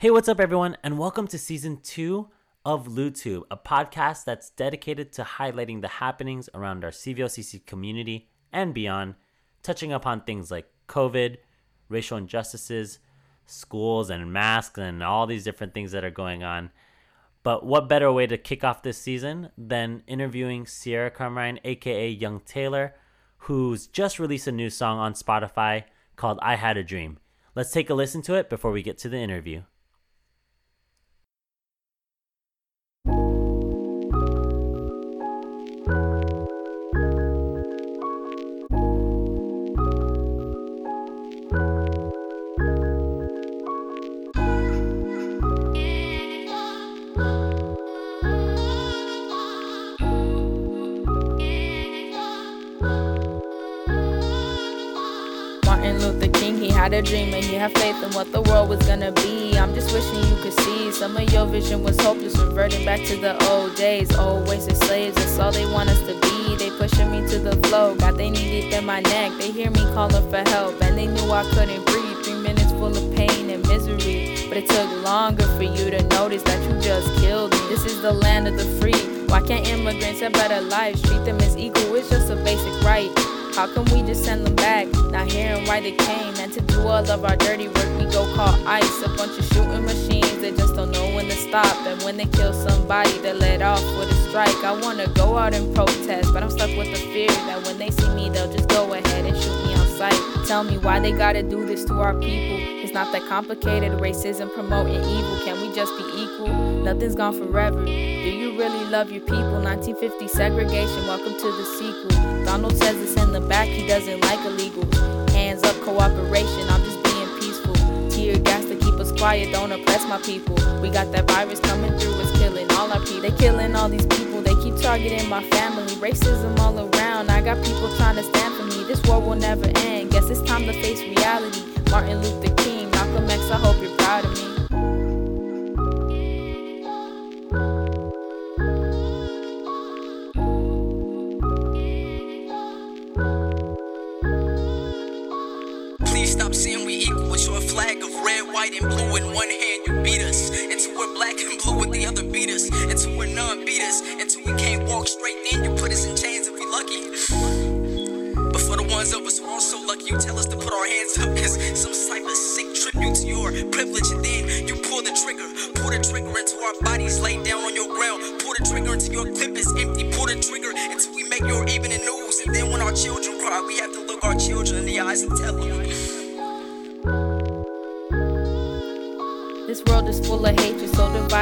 Hey, what's up, everyone, and welcome to season two of LuTube, a podcast that's dedicated to highlighting the happenings around our CVLCC community and beyond, touching upon things like COVID, racial injustices, schools and masks, and all these different things that are going on. But what better way to kick off this season than interviewing Sierra Crumrine, aka Young Taylor, who's just released a new song on Spotify called I Had a Dream. Let's take a listen to it before we get to the interview. A dream and he had faith in what the world was gonna be. I'm just wishing you could see some of your vision was hopeless, reverting back to the old days. Old wasted slaves, that's all they want us to be. They pushing me to the flow, got they knee deep in my neck. They hear me calling for help, and they knew I couldn't breathe. Three minutes full of pain and misery, but it took longer for you to notice that you just killed me. This is the land of the free. Why can't immigrants have better lives? Treat them as equal, it's just a basic right. How come we just send them back? Not hearing why they came. And to do all of our dirty work, we go call ICE. A bunch of shooting machines that just don't know when to stop. And when they kill somebody, they let off with a strike. I wanna go out and protest, but I'm stuck with the fear that when they see me, they'll just go ahead and shoot me on sight. Tell me why they gotta do this to our people. It's not that complicated. Racism promoting evil. Can we just be equal? Nothing's gone forever. Do you really love your people? 1950 segregation. Welcome to the sequel. Donald says it's in the back. He doesn't like illegal. Hands up, cooperation. I'm just being peaceful. Tear gas to keep us quiet. Don't oppress my people. We got that virus coming through. It's killing all our people. They killing all these people. They keep targeting my family. Racism all around. I got people trying to stand for me. This war will never end. Guess it's time to face reality. Martin Luther King. I hope you're proud of me.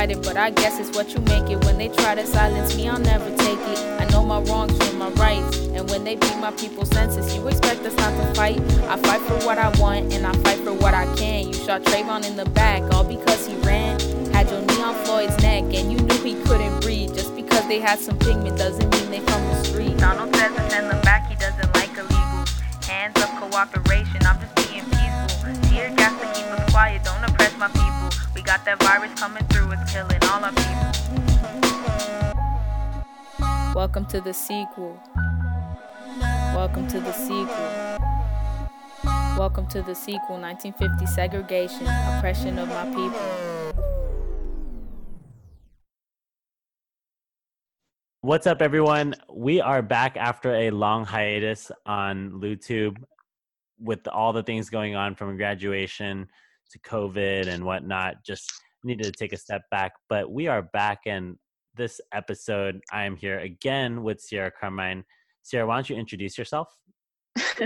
Divided. But I guess it's what you make it. When they try to silence me, I'll never take it. I know my wrongs from my rights. And when they beat my people's senses, you expect us not to fight. I fight for what I want, and I fight for what I can. You shot Trayvon in the back, all because he ran. Had your knee on Floyd's neck, and you knew he couldn't breathe. Just because they had some pigment doesn't mean they from the street. Donald says it's in the back, he doesn't like illegals. Hands up, cooperation, We got that virus coming through, it's killing all our people. Welcome to the sequel. Welcome to the sequel. Welcome to the sequel 1950 segregation, oppression of my people. What's up, everyone? We are back after a long hiatus on LuTube with all the things going on from graduation to COVID and whatnot. Just needed to take a step back, but we are back. And this episode, I am here again with Sierra Crumrine. Sierra, why don't you introduce yourself?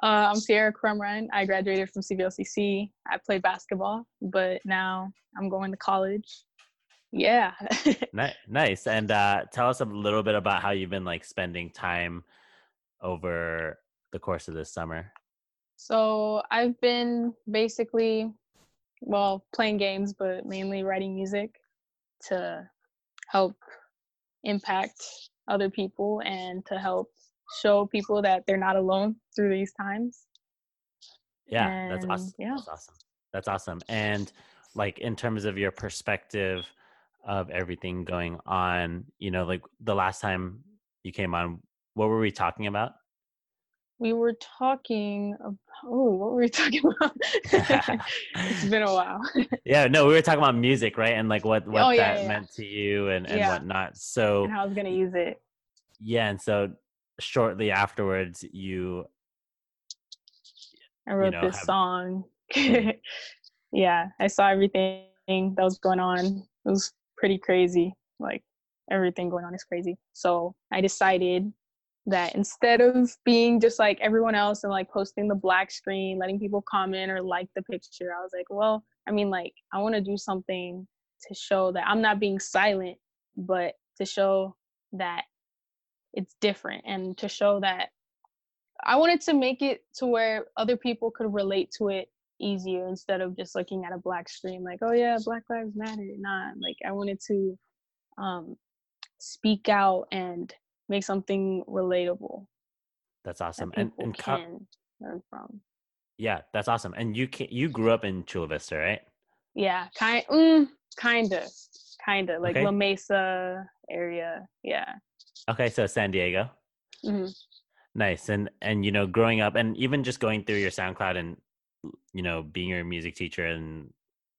Uh, I'm Sierra Crumrine. I graduated from CVLCC. I played basketball, but now I'm going to college. Yeah. Nice. And uh, tell us a little bit about how you've been like spending time over the course of this summer. so I've been basically, well, playing games, but mainly writing music to help impact other people and to help show people that they're not alone through these times. Yeah, that's awesome. yeah. That's awesome. That's awesome. And like in terms of your perspective of everything going on, you know, like the last time you came on, what were we talking about? We were talking. about, Oh, what were we talking about? it's been a while. yeah, no, we were talking about music, right? And like what what Oh, that yeah, yeah, meant to you and and Yeah. whatnot. So and how I was gonna use it. yeah, and so shortly afterwards, you I wrote know, this have- song. Yeah, I saw everything that was going on. It was pretty crazy. Like everything going on is crazy. So I decided that instead of being just like everyone else and like posting the black screen, letting people comment or like the picture, I was like, well, I mean, like I want to do something to show that I'm not being silent, but to show that it's different and to show that I wanted to make it to where other people could relate to it easier instead of just looking at a black screen like, oh yeah, Black Lives Matter. Nah, like I wanted to um, speak out and make something relatable that's awesome. that And and can learn from. yeah, that's awesome. And you can you grew up in Chula Vista, right? Yeah, kind, mm, kinda, kinda like Okay. La Mesa area. Yeah. Okay, so San Diego. hmm Nice. And and you know, growing up and even just going through your SoundCloud and you know, being your music teacher and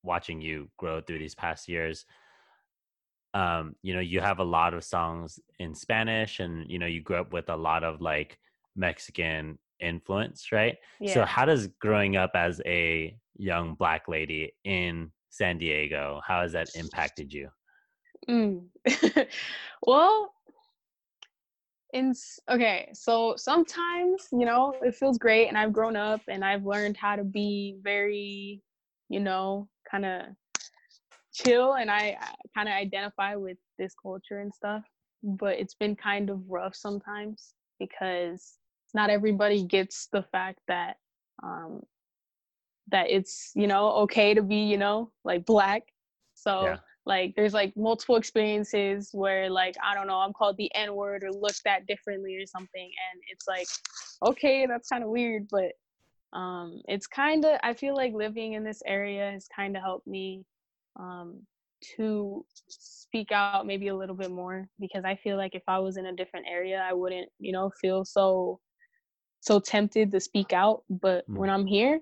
watching you grow through these past years, um, you know, you have a lot of songs in Spanish and you know, you grew up with a lot of like Mexican influence, right? Yeah. So how does growing up as a young black lady in San Diego, how has that impacted you? Mm. well, in okay, so sometimes you know it feels great, and I've grown up and I've learned how to be very, you know, kind of chill, and I kind of identify with this culture and stuff. But it's been kind of rough sometimes because not everybody gets the fact that um that it's you know okay to be you know like black so Yeah. like there's like multiple experiences where like i don't know i'm called the n word or looked at differently or something and it's like okay that's kind of weird but um it's kind of i feel like living in this area has kind of helped me um to speak out maybe a little bit more because i feel like if i was in a different area i wouldn't you know feel so so tempted to speak out but Mm. when i'm here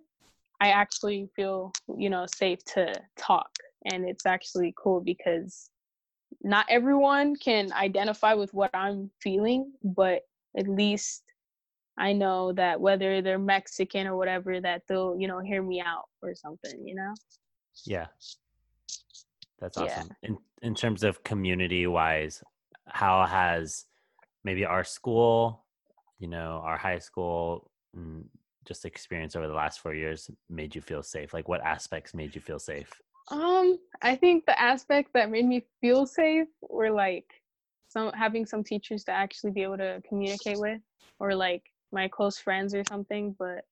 i actually feel you know safe to talk and it's actually cool because not everyone can identify with what i'm feeling but at least i know that whether they're mexican or whatever that they'll you know hear me out or something you know Yeah. That's Yeah. awesome. In in terms of community wise, how has maybe our school, you know, our high school mm, just experience over the last four years made you feel safe? Like what aspects made you feel safe? Um, I think the aspect that made me feel safe were like some having some teachers to actually be able to communicate with, or like my close friends or something. But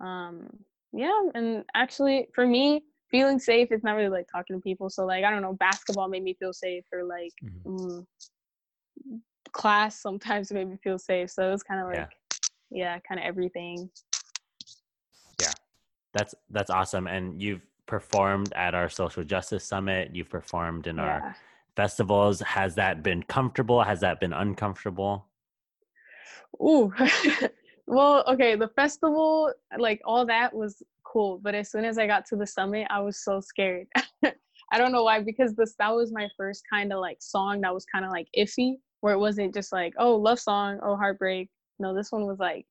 um, yeah, and actually for me, feeling safe it's not really like talking to people. So like I don't know, basketball made me feel safe, or like Mhm. mm, class sometimes made me feel safe. So it was kind of Yeah. like yeah, kind of everything. Yeah. That's that's awesome. And you've performed at our social justice summit. You've performed in Yeah. our festivals. Has that been comfortable? Has that been uncomfortable? Ooh. well, okay, the festival, like all that was cool, but as soon as I got to the summit, I was so scared. I don't know why, because this that was my first kind of like song that was kind of like iffy, where it wasn't just like, oh, love song, oh, heartbreak. No, this one was like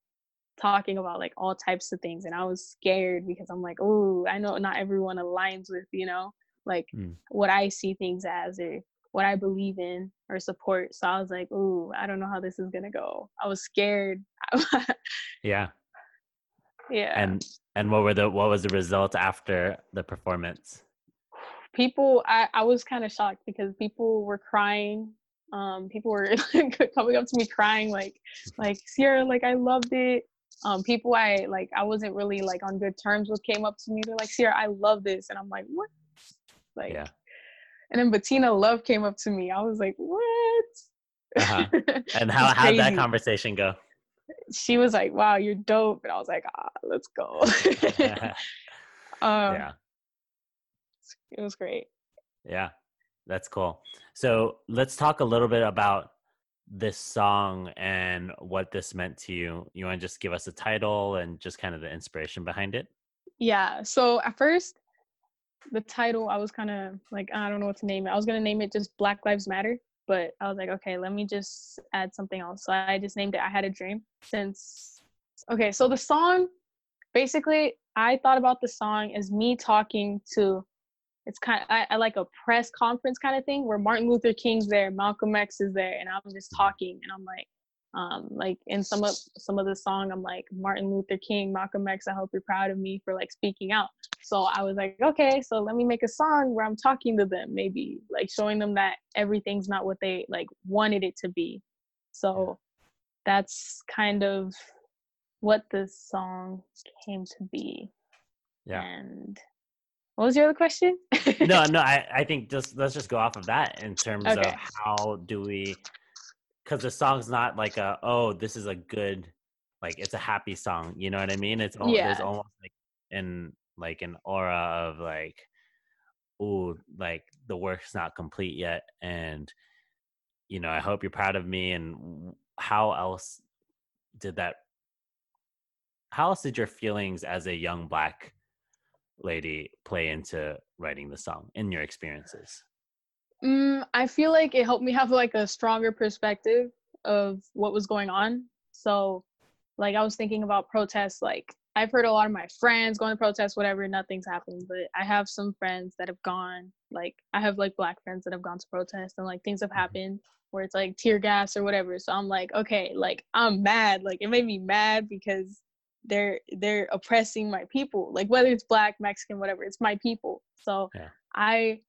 talking about like all types of things, and I was scared because I'm like, oh, I know not everyone aligns with, you know, like Mm. what I see things as or what I believe in or support. So I was like, ooh, I don't know how this is gonna go. I was scared. Yeah. Yeah. And and what were the what was the result after the performance? people I, I was kind of shocked because people were crying. Um, people were coming up to me crying like like Sierra, like I loved it. Um, people I like I wasn't really like on good terms with came up to me. They're like, Sierra, I love this. And I'm like, what? Like Yeah. and then Bettina Love came up to me. I was like, what? Uh-huh. And how how did that conversation go? She was like, "Wow, you're dope," and I was like, "Ah, let's go." um, yeah. it was great. Yeah. That's cool. So let's talk a little bit about this song and what this meant to you. You want to just give us a title and just kind of the inspiration behind it? Yeah. So at first, the title I was kind of like I don't know what to name it. I was gonna name it just Black Lives Matter, but I was like, okay, let me just add something else. So I just named it I Had a Dream. Since okay, so the song basically I thought about the song as me talking to it's kind of I, I, like a press conference kind of thing where Martin Luther King's there, Malcolm X is there, and I'm just talking and I'm like, um, like in some of some of the song, I'm like Martin Luther King, Malcolm X. I hope you're proud of me for like speaking out. So I was like, okay, so let me make a song where I'm talking to them, maybe like showing them that everything's not what they like wanted it to be. So that's kind of what the song came to be. Yeah. And what was your other question? no, no, I, I think just let's just go off of that in terms okay. of how do we because the song's not like a oh this is a good like it's a happy song you know what i mean it's almost, yeah. there's almost like in like an aura of like oh like the work's not complete yet and you know i hope you're proud of me and how else did that how else did your feelings as a young black lady play into writing the song in your experiences? Mm, I feel like it helped me have like a stronger perspective of what was going on. So, like, I was thinking about protests. Like, I've heard a lot of my friends going to protests, whatever, nothing's happened. But I have some friends that have gone. Like, I have like black friends that have gone to protests, and like things have mm-hmm. happened where it's like tear gas or whatever. So I'm like, okay, like I'm mad. Like, it made me mad because they're they're oppressing my people like whether it's black mexican whatever it's my people so yeah. i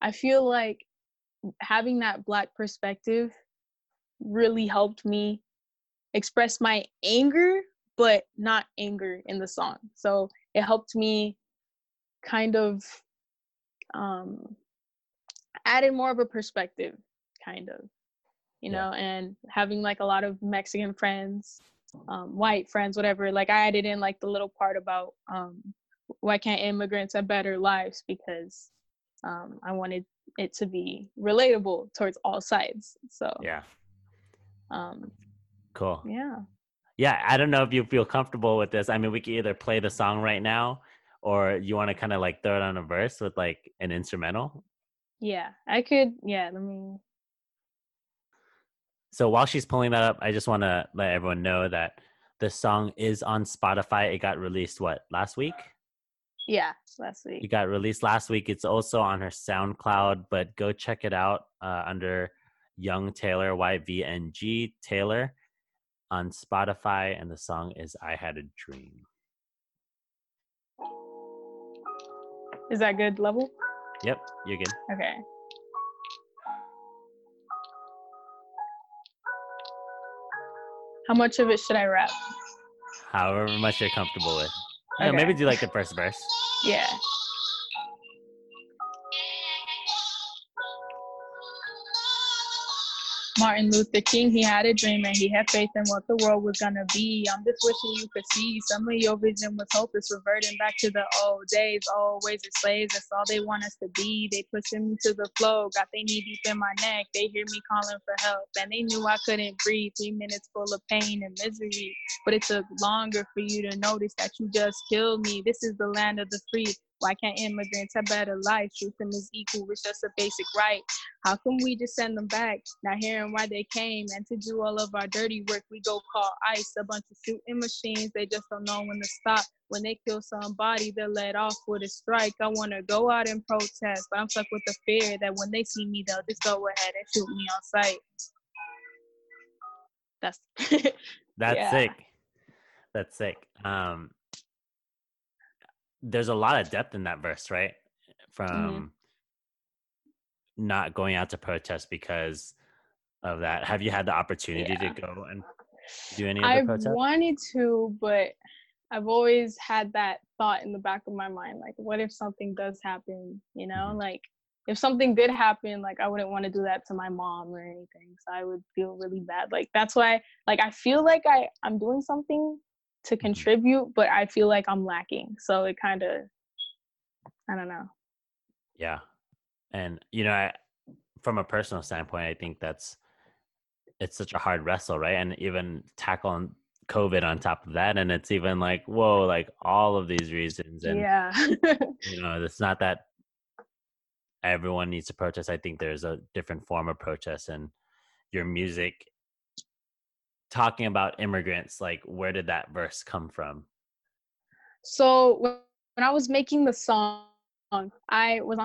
i feel like having that black perspective really helped me express my anger but not anger in the song so it helped me kind of um added more of a perspective kind of you yeah. know and having like a lot of mexican friends um, white friends, whatever. Like I added in like the little part about um, why can't immigrants have better lives because um, I wanted it to be relatable towards all sides. So yeah. Um, cool. Yeah. Yeah, I don't know if you feel comfortable with this. I mean, we can either play the song right now, or you want to kind of like throw it on a verse with like an instrumental. Yeah, I could. Yeah, let me so while she's pulling that up, I just want to let everyone know that the song is on Spotify. It got released what last week? Yeah, last week. It got released last week. It's also on her SoundCloud, but go check it out uh, under Young Taylor YVNG Taylor on Spotify, and the song is "I Had a Dream." Is that good level? Yep, you're good. Okay. How much of it should I rap? However much you're comfortable with. Okay. maybe do you like the first verse. Yeah. Martin Luther King, he had a dream and he had faith in what the world was gonna be. I'm just wishing you could see some of your vision was hopeless, reverting back to the old days. Always as slaves, that's all they want us to be. They pushing me to the flow, got they knee deep in my neck. They hear me calling for help, and they knew I couldn't breathe. Three minutes full of pain and misery, but it took longer for you to notice that you just killed me. This is the land of the free. Why can't immigrants have better life? Treat them as equal, it's just a basic right. How can we just send them back? Not hearing why they came and to do all of our dirty work, we go call ICE. A bunch of shooting machines, they just don't know when to stop. When they kill somebody, they're let off with a strike. I want to go out and protest, but I'm stuck with the fear that when they see me, they'll just go ahead and shoot me on sight. That's that's yeah. sick. That's sick. Um, there's a lot of depth in that verse, right? Mm-hmm. From mm-hmm. not going out to protest because of that. Have you had the opportunity yeah. to go and do any of the I've protests? I wanted to, but I've always had that thought in the back of my mind, like, what if something does happen? You know, mm-hmm. like if something did happen, like I wouldn't want to do that to my mom or anything. So I would feel really bad. Like that's why, like I feel like I I'm doing something to mm-hmm. contribute, but I feel like I'm lacking. So it kind of, I don't know. Yeah. And, you know, I, from a personal standpoint, I think that's it's such a hard wrestle, right? And even tackling COVID on top of that, and it's even like, whoa, like all of these reasons, and yeah. you know, it's not that everyone needs to protest. I think there's a different form of protest, and your music talking about immigrants, like where did that verse come from? so when I was making the song, I was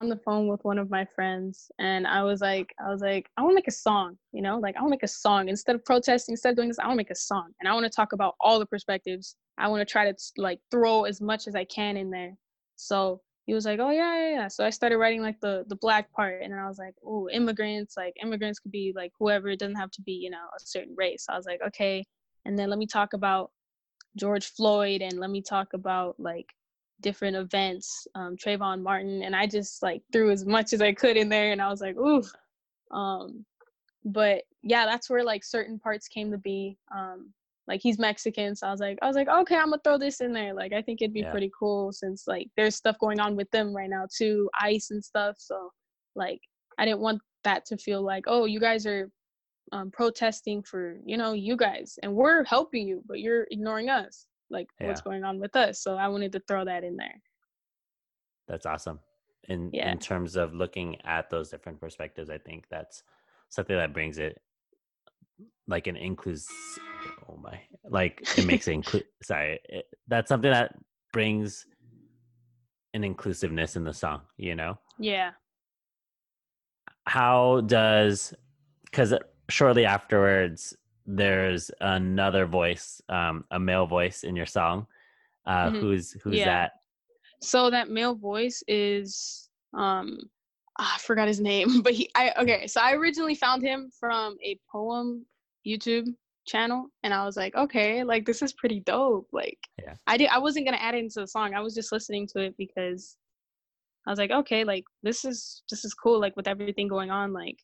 on the phone with one of my friends and I was like, I was like, I want to make a song, you know, like I want to make a song instead of protesting, instead of doing this, I want to make a song and I want to talk about all the perspectives. I want to try to like throw as much as I can in there. So he was like, oh yeah, yeah, yeah. So I started writing like the the black part and then I was like, oh, immigrants, like immigrants could be like whoever. It doesn't have to be, you know, a certain race. So I was like, okay. And then let me talk about George Floyd and let me talk about like different events, um, Trayvon Martin, and I just like threw as much as I could in there, and I was like, ooh. Um, but yeah, that's where like certain parts came to be. Um, like he's Mexican, so I was like, I was like, okay, I'm gonna throw this in there. Like I think it'd be Yeah. pretty cool since like there's stuff going on with them right now too, ICE and stuff. So like I didn't want that to feel like, oh, you guys are um, protesting for you know you guys, and we're helping you, but you're ignoring us. Like what's going on with us? So I wanted to throw that in there. That's awesome. In Yeah. in terms of looking at those different perspectives, I think that's something that brings it like an inclus oh my like it makes it include sorry it, that's something that brings an inclusiveness in the song you know Yeah. how does because shortly afterwards there's another voice um a male voice in your song uh Mhm. who's who's Yeah. that So that male voice is um ah, I forgot his name, but he I okay, so I originally found him from a poem YouTube channel and I was like, okay, like this is pretty dope. Like Yeah. I did I wasn't gonna add it into the song. I was just listening to it because I was like, okay, like this is this is cool, like with everything going on. Like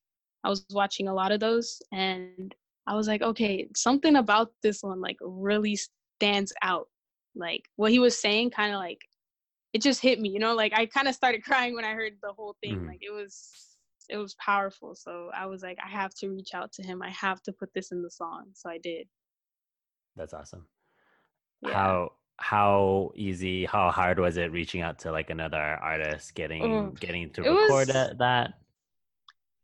I was watching a lot of those and I was like, okay, something about this one like really stands out. Like what he was saying kind of like it just hit me, you know, like I kind of started crying when I heard the whole thing. Mhm. Like it was it was powerful. So I was like, I have to reach out to him. I have to put this in the song. So I did. that's awesome Yeah. how how easy how hard was it reaching out to like another artist getting Oh, getting to it record was- that, that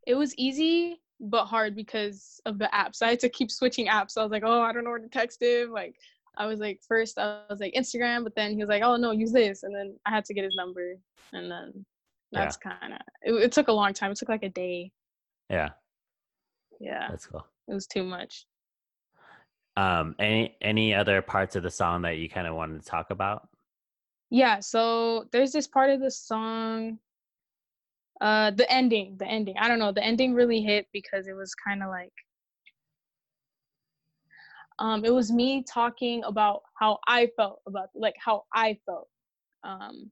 It was easy but hard because of the apps. I had to keep switching apps. I was like, oh, I don't know where to text him. Like I was like, first I was like Instagram, but then he was like, oh no, use this, and then I had to get his number, and then Yeah. that's kind of it, it. took a long time. It took like a day. yeah Yeah, that's cool it was too much. um any any other parts of the song that you kind of wanted to talk about Yeah, so there's this part of the song uh the ending, the ending. I don't know, the ending really hit because it was kind of like um it was me talking about how I felt about like how I felt. Um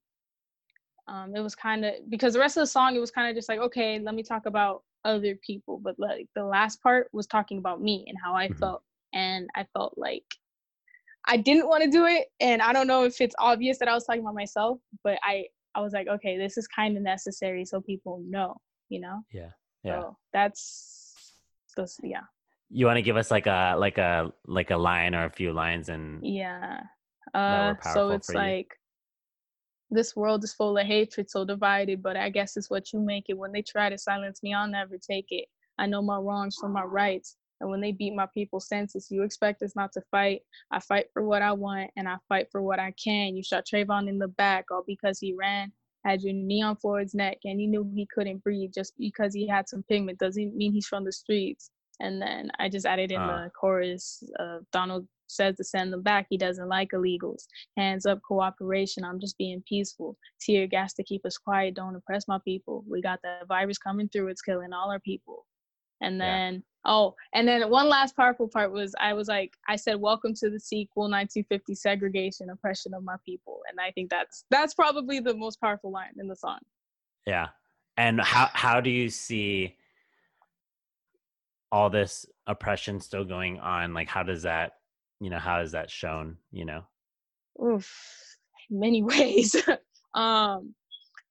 um it was kind of because the rest of the song it was kind of just like okay, let me talk about other people, but like the last part was talking about me and how I Mhm. felt and I felt like I didn't want to do it, and I don't know if it's obvious that I was talking about myself, but I I was like, okay, this is kind of necessary so people know, you know. yeah yeah So that's those, yeah, you want to give us like a like a like a line or a few lines and yeah. Uh, so it's like this world is full of hatred, so divided, but I guess it's what you make it. When they try to silence me, I'll never take it. I know my wrongs from my rights. And when they beat my people's senses, you expect us not to fight. I fight for what I want and I fight for what I can. You shot Trayvon in the back all because he ran, had your knee on Floyd's neck, and you knew he couldn't breathe just because he had some pigment doesn't mean he's from the streets. And then I just added in Ah. the chorus of Donald says to send them back. He doesn't like illegals. Hands up, cooperation. I'm just being peaceful. Tear gas to keep us quiet. Don't oppress my people. We got the virus coming through. It's killing all our people. And Yeah. then, oh, and then one last powerful part was I was like, I said, "Welcome to the sequel, 1950 segregation, oppression of my people." And I think that's that's probably the most powerful line in the song. yeah and how how do you see all this oppression still going on like how does that you know how is that shown you know Oof, many ways. um,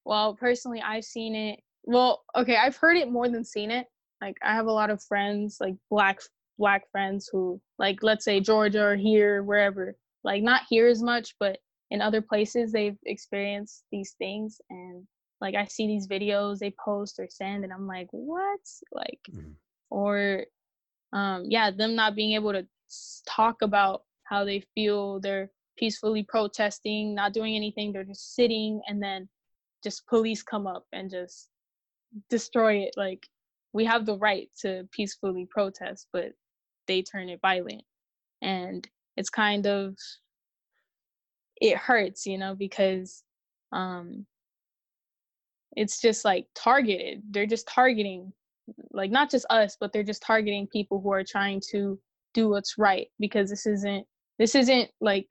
well, personally, I've seen it. Well, okay, I've heard it more than seen it. like I have a lot of friends, like black black friends who like let's say Georgia or here, wherever. Like not here as much, but in other places they've experienced these things and like I see these videos they post or send and I'm like, what? Like Mhm. or um yeah, them not being able to talk about how they feel, they're peacefully protesting, not doing anything, they're just sitting and then just police come up and just destroy it like we have the right to peacefully protest but they turn it violent. And it's kind of it hurts you know because um it's just like targeted. They're just targeting like not just us but they're just targeting people who are trying to do what's right because this isn't this isn't like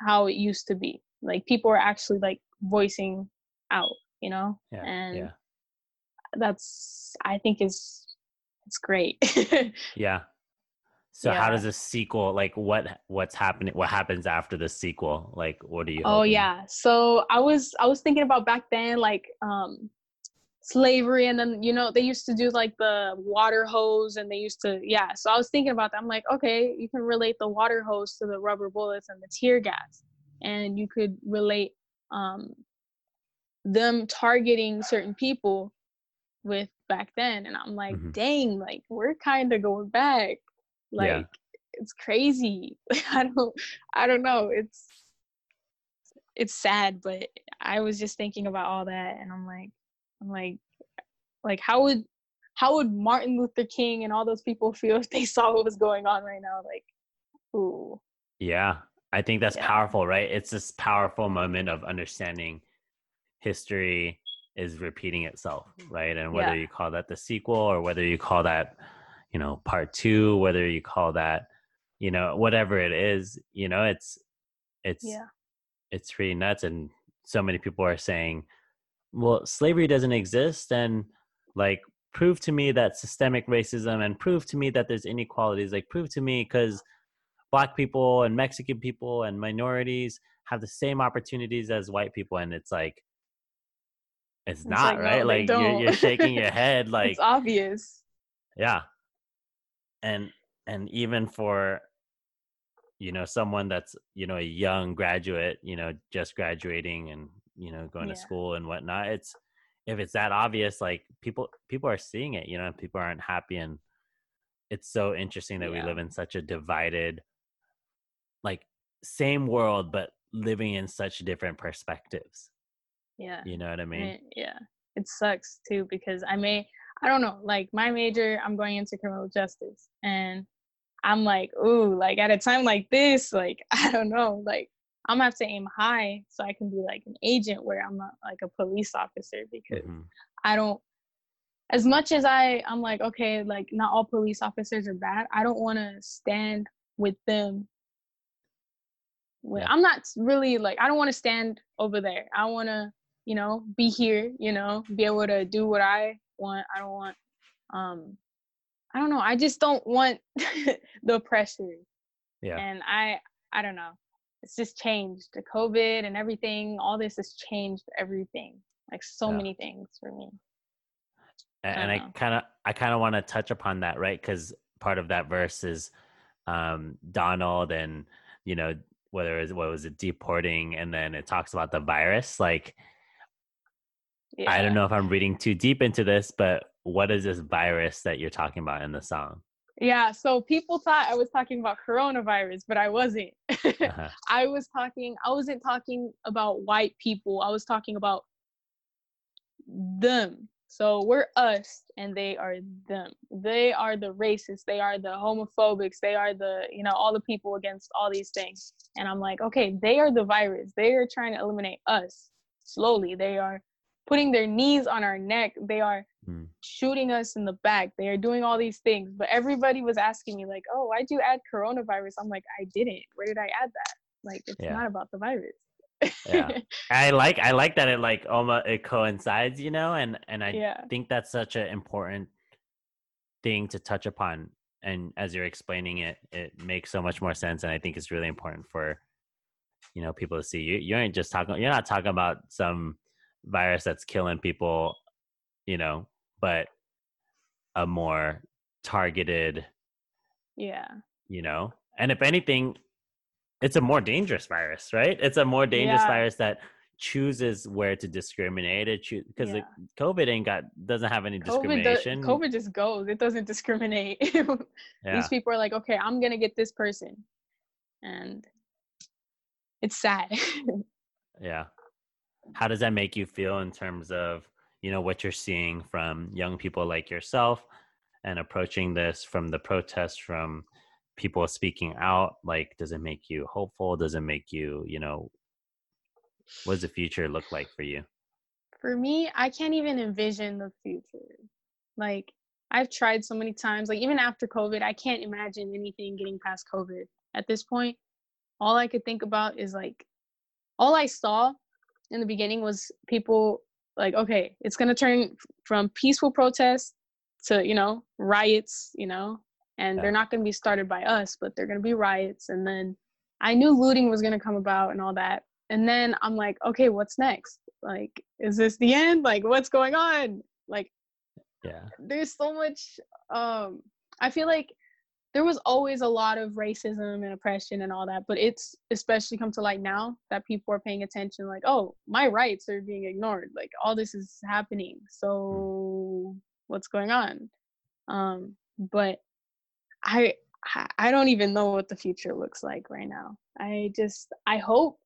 how it used to be like people are actually like voicing out you know Yeah. and yeah. that's i think is it's great Yeah. So how does a sequel like what what's happening what happens after the sequel? Like what are you oh hoping? yeah so i was i was thinking about back then like um slavery and then you know they used to do like the water hose and they used to yeah so i was thinking about that. I'm like okay you can relate the water hose to the rubber bullets and the tear gas and you could relate um them targeting certain people with back then. And i'm like Mhm. dang like we're kind of going back. Like Yeah. it's crazy. I don't i don't know. It's it's sad but i was just thinking about all that and i'm like i'm like like how would how would martin luther king and all those people feel if they saw what was going on right now like ooh Yeah. I think that's Yeah. powerful, right? It's this powerful moment of understanding history is repeating itself, right? And whether Yeah. you call that the sequel or whether you call that, you know, part two, whether you call that, you know, whatever it is, you know, it's it's yeah it's pretty nuts and so many people are saying well slavery doesn't exist and like prove to me that systemic racism and prove to me that there's inequalities like prove to me because black people and mexican people and minorities have the same opportunities as white people and it's like it's, not like, right? they like you're, you're shaking your head like it's obvious. Yeah. And and even for you know someone that's you know a young graduate you know just graduating and you know going Yeah. to school and whatnot it's if it's that obvious like people people are seeing it you know people aren't happy and it's so interesting that we live in such a divided like same world but living in such different perspectives. Yeah you know what i mean? it- yeah it sucks too because i may i don't know like my major i'm going into criminal justice and i'm like ooh like at a time like this like i don't know like i'm gonna have to aim high so i can be like an agent where i'm not like a police officer because Mhm. i don't as much as i i'm like okay like not all police officers are bad i don't want to stand with them. When Yeah. i'm not really like i don't want to stand over there. I want to you know be here you know be able to do what i want. I don't want um i don't know. I just don't want the pressure. Yeah. And i i don't know it's just changed the covid and everything all this has changed everything like so Yeah. many things for me and I kind of I kind of want to touch upon that, right? Because part of that verse is um, Donald, and you know whether it was, what was it deporting, and then it talks about the virus. Like yeah. I don't know if I'm reading too deep into this, but what is this virus that you're talking about in the song? Yeah so people thought i was talking about coronavirus but i wasn't Uh-huh. I was talking, I wasn't talking about white people. I was talking about them. So we're us and they are them. They are the racists. They are the homophobics. They are the, you know, all the people against all these things. And I'm like, okay, they are the virus. They are trying to eliminate us slowly. They are putting their knees on our neck. They are Mm. shooting us in the back. They are doing all these things. But everybody was asking me, like, oh, why'd you add coronavirus? I'm like, I didn't. Where did I add that? Like, it's Yeah. not about the virus. Yeah. I like I like that it like almost it coincides, you know, and and I yeah. think that's such an important thing to touch upon and as you're explaining it it makes so much more sense and i think it's really important for you know people to see you you ain't just talking you're not talking about some virus that's killing people you know but a more targeted, Yeah. you know. And if anything, it's a more dangerous virus, right? It's a more dangerous Yeah. virus that chooses where to discriminate. It because Yeah. COVID ain't got doesn't have any COVID, discrimination. COVID just goes. It doesn't discriminate. yeah. These people are like, okay, I'm gonna get this person, and it's sad. Yeah. How does that make you feel in terms of, you know, what you're seeing from young people like yourself and approaching this from the protests, from people speaking out? Like, does it make you hopeful? Does it make you, you know, what does the future look like for you? For me, I can't even envision the future. Like I've tried so many times. Like even after COVID, I can't imagine anything getting past COVID. At this point, all I could think about is like all I saw in the beginning was people like, okay, it's gonna turn from peaceful protests to you know riots, you know, and Yeah. they're not gonna be started by us, but they're gonna be riots. And then I knew looting was gonna come about and all that. And then I'm like, okay, what's next? Like, is this the end? Like, what's going on? Like, Yeah. there's so much um i feel like there was always a lot of racism and oppression and all that but it's especially come to light now that people are paying attention like oh my rights are being ignored. Like all this is happening. So what's going on? Um but i I- i don't even know what the future looks like right now. I just i hope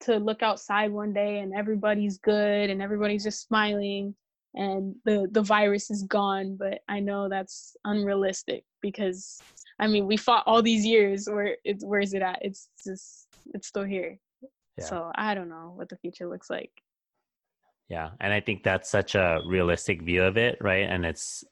to look outside one day and everybody's good and everybody's just smiling and the the virus is gone but i know that's unrealistic because i mean we fought all these years where it's where is it at it's just it's still here Yeah. so i don't know what the future looks like Yeah. And I think that's such a realistic view of it, right? And it's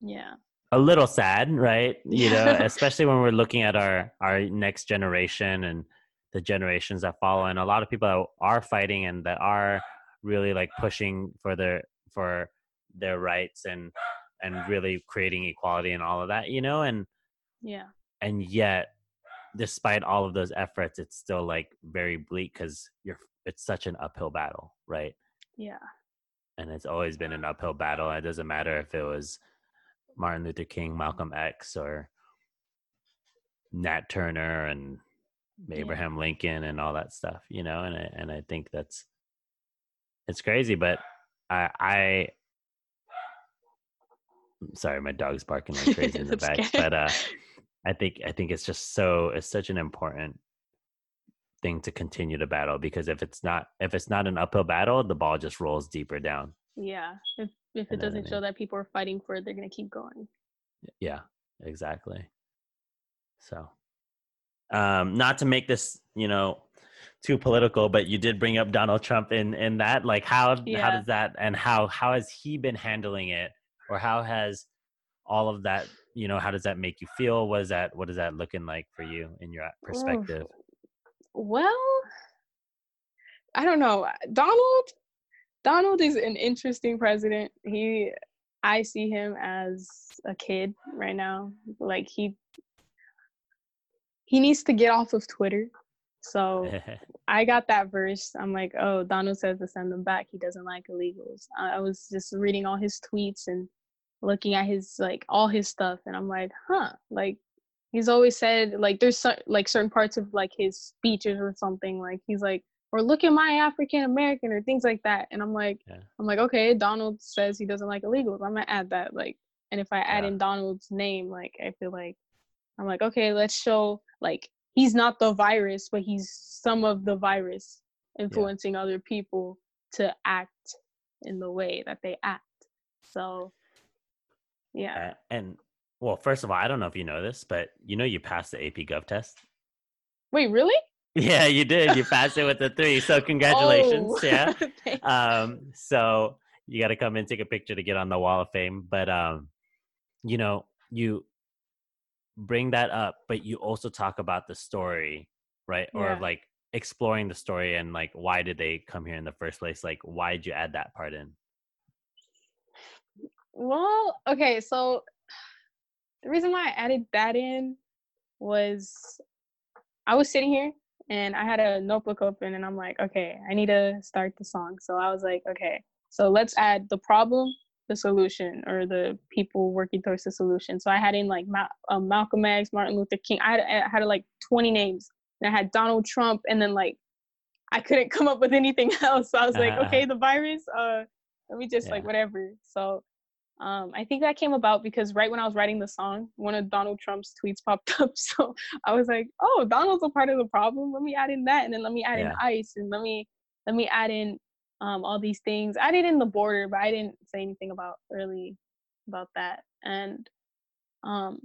yeah a little sad, right? You know, especially when we're looking at our our next generation and the generations that follow, and a lot of people that are fighting and that are really like pushing for their for their rights and and really creating equality and all of that, you know, and yeah and yet despite all of those efforts it's still like very bleak because you're it's such an uphill battle right yeah and it's always been an uphill battle. It doesn't matter if it was Martin Luther King, Malcolm X, or Nat Turner and Yeah. Abraham Lincoln and all that stuff, you know. And I, and I think that's it's crazy, but I I sorry, my dog's barking like crazy in the back, okay. but uh, I think I think it's just so it's such an important thing to continue to battle because if it's not if it's not an uphill battle, the ball just rolls deeper down. yeah if if it know what I doesn't show that people are fighting for it they're gonna keep going Yeah, exactly. So, um, not to make this, you know, too political, but you did bring up Donald Trump in in that. Like, how how does that and how how has he been handling it, or how has all of that, you know, how does that make you feel? What is that? What is that looking like for you in your perspective? Well, I don't know. Donald Donald is an interesting president. He I see him as a kid right now. Like he he needs to get off of Twitter. So I got that verse. I'm like, oh, Donald says to send them back. He doesn't like illegals. I was just reading all his tweets and looking at his like all his stuff, and I'm like, huh, like he's always said like there's so, like certain parts of like his speeches or something like he's like or look at my African American or things like that, and I'm like, Yeah. I'm like, okay, Donald says he doesn't like illegals. I'm gonna add that like, and if I add Yeah. in Donald's name, like I feel like I'm like, okay, let's show like he's not the virus, but he's some of the virus influencing other people to act in the way that they act. So, yeah. Uh, and well, first of all, I don't know if you know this, but you know you passed the AP Gov test. Wait, really? Yeah, you did. You passed it with a three. So congratulations. Oh, Yeah. um so you got to come and take a picture to get on the wall of fame but um you know you bring that up but you also talk about the story right? Or like exploring the story and like why did they come here in the first place? Like why did you add that part in? Well, okay, so the reason why I added that in was I was sitting here and I had a notebook open and I'm like, okay, I need to start the song. So I was like, okay, so let's add the problem the solution or the people working towards the solution. So I had in like Ma- um, Malcolm X, Martin Luther King. I had, I had like 20 names, and I had Donald Trump, and then like I couldn't come up with anything else. So I was like, Uh-huh. okay, the virus. Uh, let me just like whatever. So um, I think that came about because right when I was writing the song, one of Donald Trump's tweets popped up. So I was like, oh, Donald's a part of the problem. Let me add in that, and then let me add Yeah. in ICE, and let me let me add in um, all these things. I did in the border, but I didn't say anything about really about that. And um,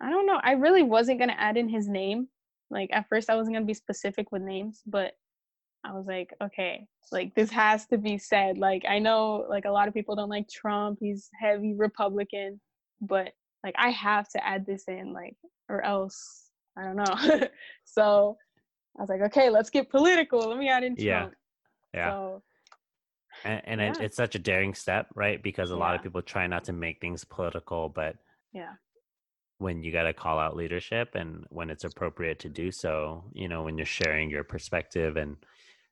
I don't know. I really wasn't gonna add in his name. Like at first, I wasn't gonna be specific with names, but I was like, okay, like this has to be said. Like I know, like a lot of people don't like Trump. He's heavy Republican, but like I have to add this in, like, or else I don't know. so I was like, okay, let's get political. Let me add in Trump. Yeah. Yeah. So and, and it, it's such a daring step, right? Because a lot of people try not to make things political, but yeah, when you got to call out leadership and when it's appropriate to do so, you know, when you're sharing your perspective and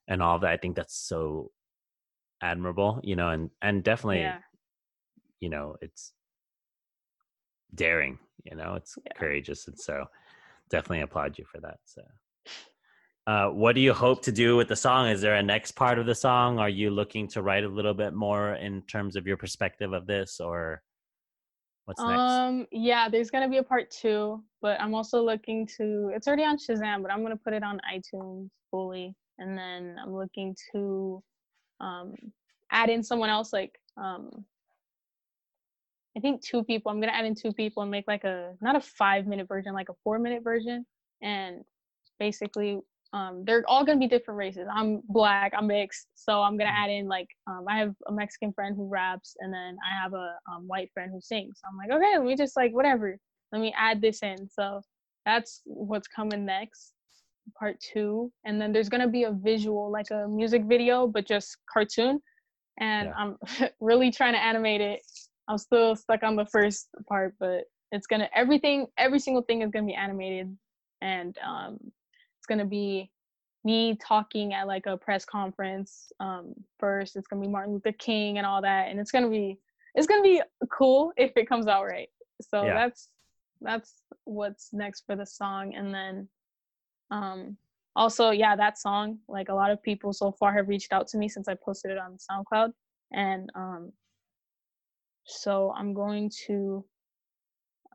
and all that, I think that's so admirable, you know, and and definitely, yeah, you know, it's daring, you know, it's Yeah. courageous, and so definitely applaud you for that. So. Uh, what do you hope to do with the song? Is there a next part of the song? Are you looking to write a little bit more in terms of your perspective of this, or what's next? Um, yeah, there's gonna be a part two, but I'm also looking to. It's already on Shazam, but I'm gonna put it on iTunes fully, and then I'm looking to um add in someone else, like um, I think two people. I'm gonna add in two people and make like a not a five minute version, like a four minute version, and basically um they're all gonna be different races. I'm black i'm mixed so i'm gonna add in like um i have a mexican friend who raps and then i have a um, white friend who sings. So i'm like okay let me just like whatever. Let me add this in. So that's what's coming next part two. And then there's gonna be a visual like a music video but just cartoon. And Yeah. i'm really trying to animate it. I'm still stuck on the first part but it's gonna everything every single thing is gonna be animated. And um it's gonna be me talking at like a press conference um first it's gonna be martin luther king and all that and it's gonna be it's gonna be cool if it comes out right so Yeah. that's that's what's next for the song and then um also yeah that song like a lot of people so far have reached out to me since i posted it on soundcloud and um so i'm going to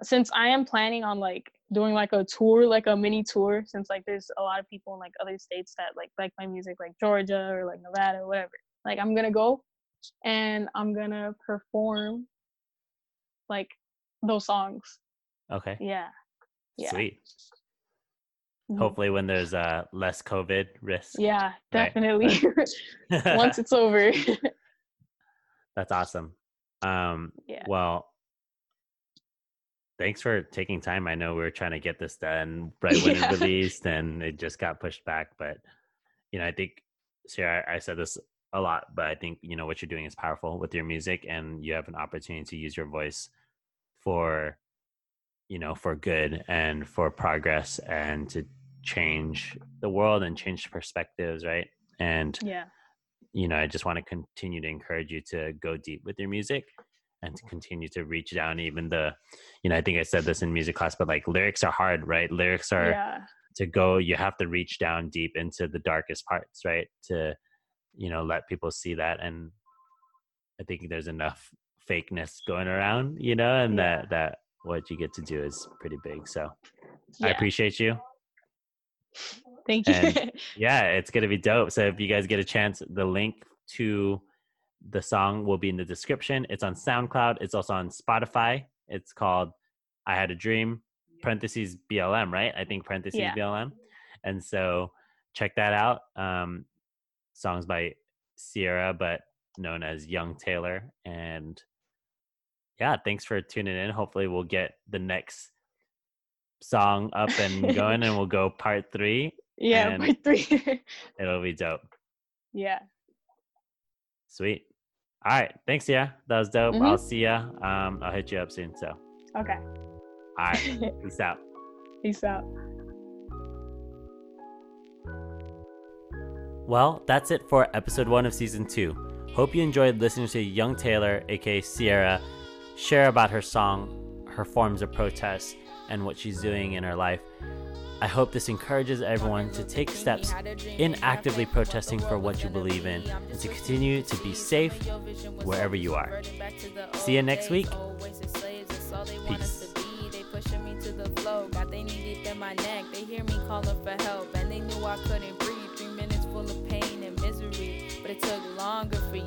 since i am planning on like doing like a tour like a mini tour since like there's a lot of people in like other states that like like my music like georgia or like nevada or whatever like i'm gonna go and i'm gonna perform like those songs Okay, yeah yeah sweet. Mhm. Hopefully, when there's uh less COVID risk. yeah Right, definitely once it's over That's awesome. Um, yeah well, thanks for taking time. I know we were trying to get this done right when Yeah. it released, and it just got pushed back. But you know, I think Sierra, I said this a lot, but I think you know what you're doing is powerful with your music, and you have an opportunity to use your voice for you know for good and for progress and to change the world and change perspectives right and yeah you know, I just want to continue to encourage you to go deep with your music and to continue to reach down even the, you know, I think I said this in music class, but like lyrics are hard, right? Lyrics are yeah to go, you have to reach down deep into the darkest parts, right? To, you know, let people see that. And I think there's enough fakeness going around, you know, and Yeah. that, that what you get to do is pretty big. So I appreciate you. thank you and- yeah, it's gonna be dope. So if you guys get a chance, the link to the song will be in the description. It's on SoundCloud. It's also on Spotify. It's called "I Had a Dream." Parentheses BLM, right? I think parentheses Yeah. BLM. And so check that out. Um, songs by Sierra, but known as Young Taylor. And yeah, thanks for tuning in. Hopefully, we'll get the next song up and going, and we'll go part three. yeah part three It'll be dope. yeah Sweet. All right. Thanks, yeah. That was dope. Mhm. I'll see ya. Um, I'll hit you up soon. So, okay all right. Peace out. peace out Well, that's it for episode one of season two. Hope you enjoyed listening to Young Taylor, aka Sierra, share about her song, her forms of protest, and what she's doing in her life. I hope this encourages everyone to take steps in actively protesting for what you believe in and to continue to be safe wherever you are. See you next week. Peace. pushing me to the flow. Got they in my neck. They hear me calling for help, and they knew I couldn't breathe. Three minutes full of pain and misery, but it took longer for you